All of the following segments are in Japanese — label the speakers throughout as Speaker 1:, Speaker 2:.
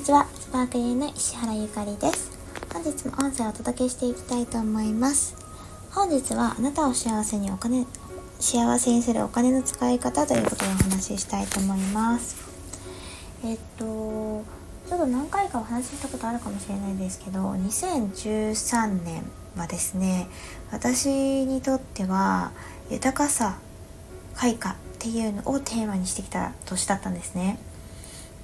Speaker 1: にちは、スパークリーの石原ゆかりです。本日も音声をお届けしていきたいと思います。本日はあなたを幸せにお金、幸せにするお金の使い方ということでお話ししたいと思います。えっと、ちょっと何回かお話ししたことあるかもしれないんですけど、2013年はですね、私にとっては豊かさ、開花っていうのをテーマにしてきた年だったんですね。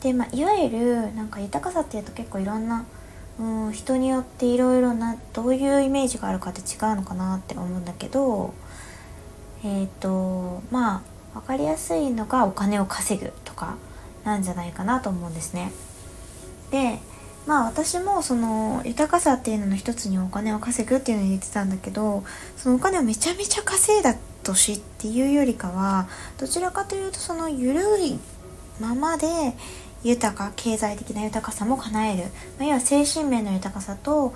Speaker 1: で、まあ、いわゆるなんか豊かさっていうと結構いろんな、うん、人によっていろいろなどういうイメージがあるかって違うのかなって思うんだけどえっ、とまあ分かりやすいのがお金を稼ぐとかなんじゃないかなと思うんですね。でまあ私もその豊かさっていうのの一つにお金を稼ぐっていうのを言ってたんだけどそのお金をめちゃめちゃ稼いだ年っていうよりかはどちらかというとその緩いままで豊か経済的な豊かさも叶える、まあ、要は精神面の豊かさと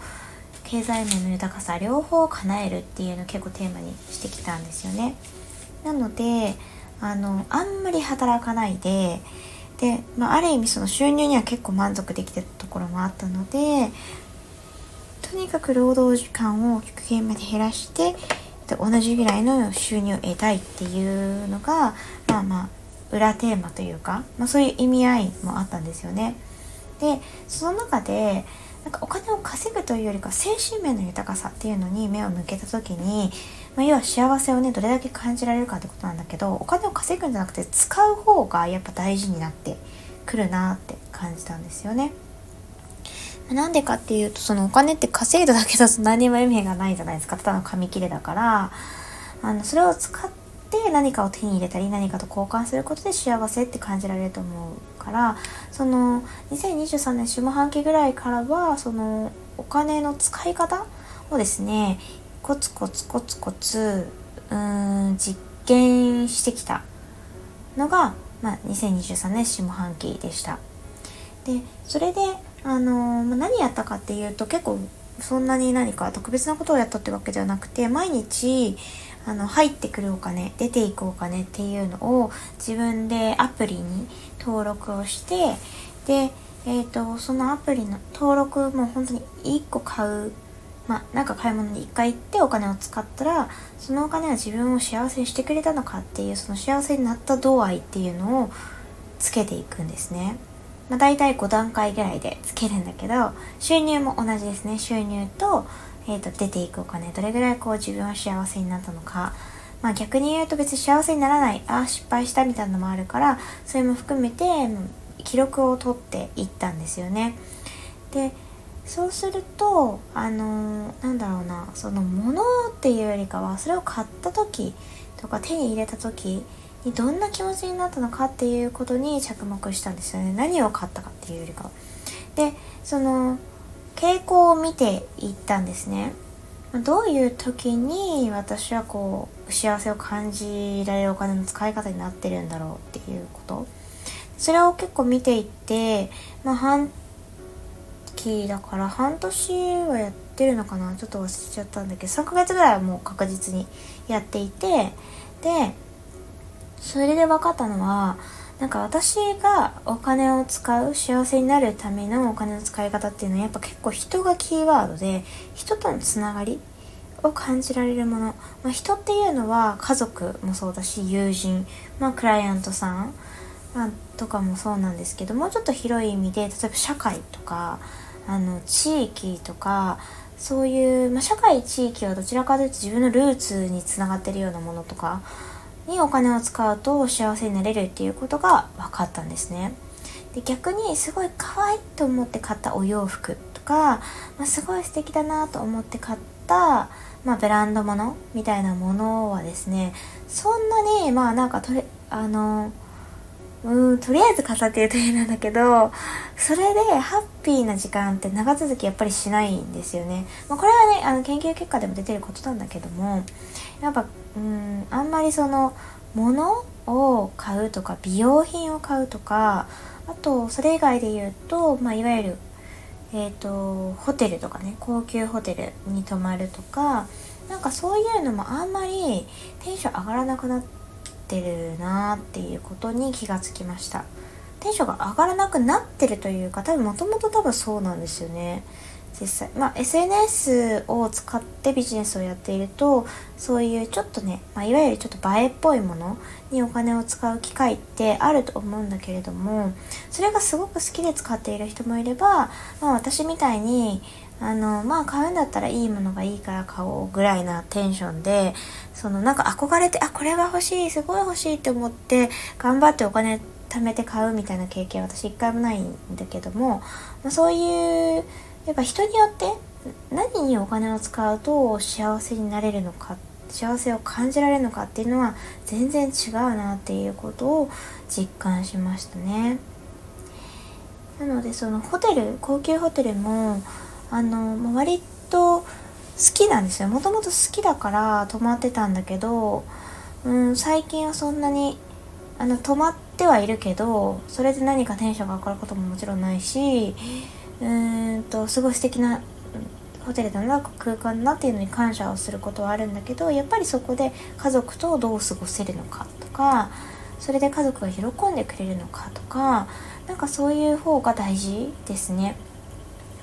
Speaker 1: 経済面の豊かさ両方叶えるっていうのを結構テーマにしてきたんですよね。なのであのあんまり働かないでで、まあ、ある意味その収入には結構満足できてたところもあったのでとにかく労働時間を極限まで減らして同じぐらいの収入を得たいっていうのがまあまあ裏テーマというか、まあ、そういう意味合いもあったんですよね。でその中でなんかお金を稼ぐというよりか精神面の豊かさっていうのに目を向けた時に、まあ、要は幸せをねどれだけ感じられるかってことなんだけどお金を稼ぐんじゃなくて使う方がやっぱ大事になってくるなって感じたんですよね。なんでかっていうとそのお金って稼いだだけだと何も意味がないじゃないですかただの紙切れだからあのそれを使って何かを手に入れたり何かと交換することで幸せって感じられると思うからその2023年下半期ぐらいからはそのお金の使い方をですねコツコツコツコツうーん実験してきたのが、まあ、2023年下半期でした。でそれであのー、何やったかっていうと結構そんなに何か特別なことをやったってわけではなくて毎日あの入ってくるお金出ていくお金っていうのを自分でアプリに登録をしてで、えーと、そのアプリの登録も本当に1個買うまあなんか買い物に1回行ってお金を使ったらそのお金は自分を幸せにしてくれたのかっていうその幸せになった度合いっていうのをつけていくんですね。まあ、大体5段階ぐらいでつけるんだけど収入も同じですね収入と,、えーと、出ていくお金どれぐらいこう自分は幸せになったのか、まあ、逆に言うと別に幸せにならないああ失敗したみたいなのもあるからそれも含めて記録を取っていったんですよね。でそうするとあのー、なんだろうなそのものっていうよりかはそれを買った時とか手に入れた時にどんな気持ちになったのかっていうことに着目したんですよね何を買ったかっていうよりかは。でその傾向を見ていったんですね。どういう時に私はこう幸せを感じられるお金の使い方になってるんだろうっていうことそれを結構見ていって、まあ、半期だから半年はやってるのかなちょっと忘れちゃったんだけど3ヶ月ぐらいはもう確実にやっていてでそれで分かったのはなんか私がお金を使う幸せになるためのお金の使い方っていうのはやっぱ結構人がキーワードで人とのつながりを感じられるもの、まあ、人っていうのは家族もそうだし友人、まあ、クライアントさん、まあ、とかもそうなんですけどもうちょっと広い意味で例えば社会とかあの地域とかそういう、まあ、社会地域はどちらかというと自分のルーツにつながってるようなものとかにお金を使うと幸せになれるっていうことが分かったんですね。で逆にすごい可愛いと思って買ったお洋服とか、まあ、すごい素敵だなと思って買った、まあ、ブランド物みたいなものはですねそんなにまあなんかとれあのうんとりあえず飾っていると変なんだけどそれでハッピーな時間って長続きやっぱりしないんですよね、まあ、これはねあの研究結果でも出てることなんだけどもやっぱうんあんまりその物を買うとか美容品を買うとかあとそれ以外で言うと、まあ、いわゆる、えーと、ホテルとかね高級ホテルに泊まるとかなんかそういうのもあんまりテンション上がらなくなっててるなっていうことに気がつきました。テンションが上がらなくなってるというか多分もともと多分そうなんですよね実際まあ SNS を使ってビジネスをやっているとそういうちょっとね、まあ、いわゆるちょっと映えっぽいものにお金を使う機会ってあると思うんだけれどもそれがすごく好きで使っている人もいれば、まあ、私みたいにあのまあ買うんだったらいいものがいいから買おうぐらいなテンションでそのなんか憧れてあこれは欲しいすごい欲しいって思って頑張ってお金貯めて買うみたいな経験私一回もないんだけども、まあ、そういうやっぱ人によって何にお金を使うと幸せになれるのか幸せを感じられるのかっていうのは全然違うなっていうことを実感しましたね。なのでそのホテル高級ホテルもあの割と好きなんですよもともと好きだから泊まってたんだけど、うん、最近はそんなにあの泊まってはいるけどそれで何かテンションが上がることももちろんないしうーんとすごい素敵なホテルだな空間だなっていうのに感謝をすることはあるんだけどやっぱりそこで家族とどう過ごせるのかとかそれで家族が喜んでくれるのかとかなんかそういう方が大事ですね。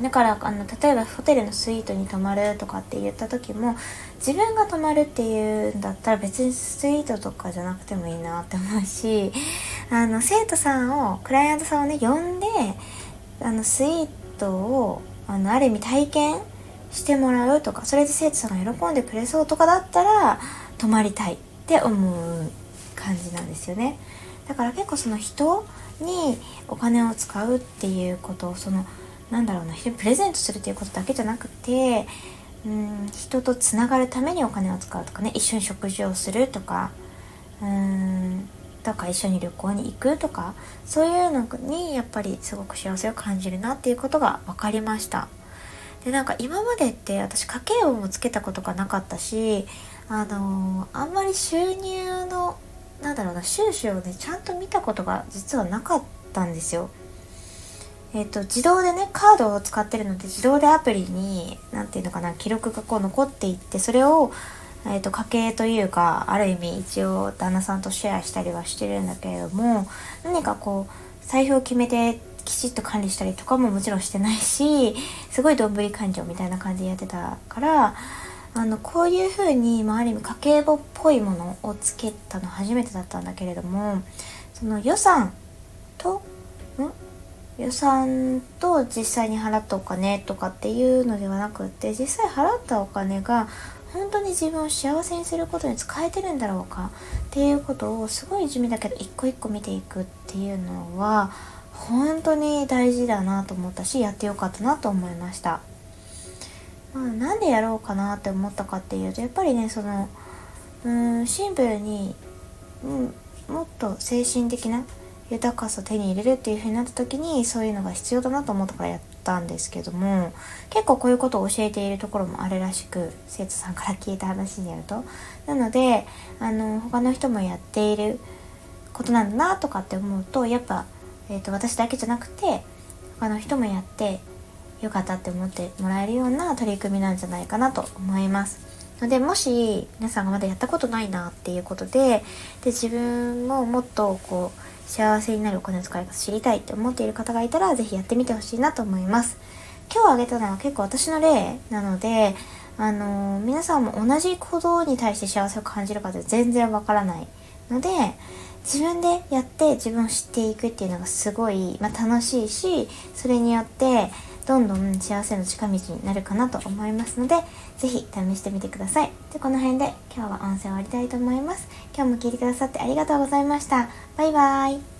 Speaker 1: だからあの例えばホテルのスイートに泊まるとかって言った時も自分が泊まるっていうんだったら別にスイートとかじゃなくてもいいなって思うしあの生徒さんをクライアントさんをね呼んであのスイートをあのある意味体験してもらうとかそれで生徒さんが喜んでくれそうとかだったら泊まりたいって思う感じなんですよね。だから結構その人にお金を使うっていうことをそのなんだろうな人にプレゼントするっていうことだけじゃなくてうん人とつながるためにお金を使うとかね一緒に食事をするとかうんとか一緒に旅行に行くとかそういうのにやっぱりすごく幸せを感じるなっていうことが分かりました。でなんか今までって私家計簿もつけたことがなかったしあのー、あんまり収入のなんだろうな収支をねちゃんと見たことが実はなかったんですよ。えっ、と、自動でね、カードを使ってるので、自動でアプリに、なんていうのかな、記録がこう残っていって、それを、えっ、と、家計というか、ある意味一応旦那さんとシェアしたりはしてるんだけれども、何かこう、財布を決めてきちっと管理したりとかももちろんしてないし、すごいどんぶり勘定みたいな感じでやってたから、あの、こういう風に、まあ、ある意味家計簿っぽいものをつけたの初めてだったんだけれども、その予算と、ん予算と実際に払ったお金とかっていうのではなくって実際払ったお金が本当に自分を幸せにすることに使えてるんだろうかっていうことをすごい地味だけど一個一個見ていくっていうのは本当に大事だなと思ったしやってよかったなと思いました、まあ、なんでやろうかなって思ったかっていうとやっぱりねそのうんシンプルに、うん、もっと精神的な豊かさ手に入れるっていう風になった時にそういうのが必要だなと思ったからやったんですけども結構こういうことを教えているところもあるらしく生徒さんから聞いた話によるとなのであの他の人もやっていることなんだなとかって思うとやっぱ、えーと、私だけじゃなくて他の人もやってよかったって思ってもらえるような取り組みなんじゃないかなと思います。のでもし皆さんがまだやったことないなっていうことでで自分ももっとこう幸せになるお金の使い方知りたいって思っている方がいたら、ぜひやってみてほしいなと思います。今日挙げたのは結構私の例なので、あのー、皆さんも同じ行動に対して幸せを感じるかって全然わからないので、自分でやって自分を知っていくっていうのがすごい、まあ、楽しいし、それによってどんどん幸せの近道になるかなと思いますので、ぜひ試してみてください。で、この辺で今日は音声を終わりたいと思います。今日も聞いてくださってありがとうございました。バイバーイ。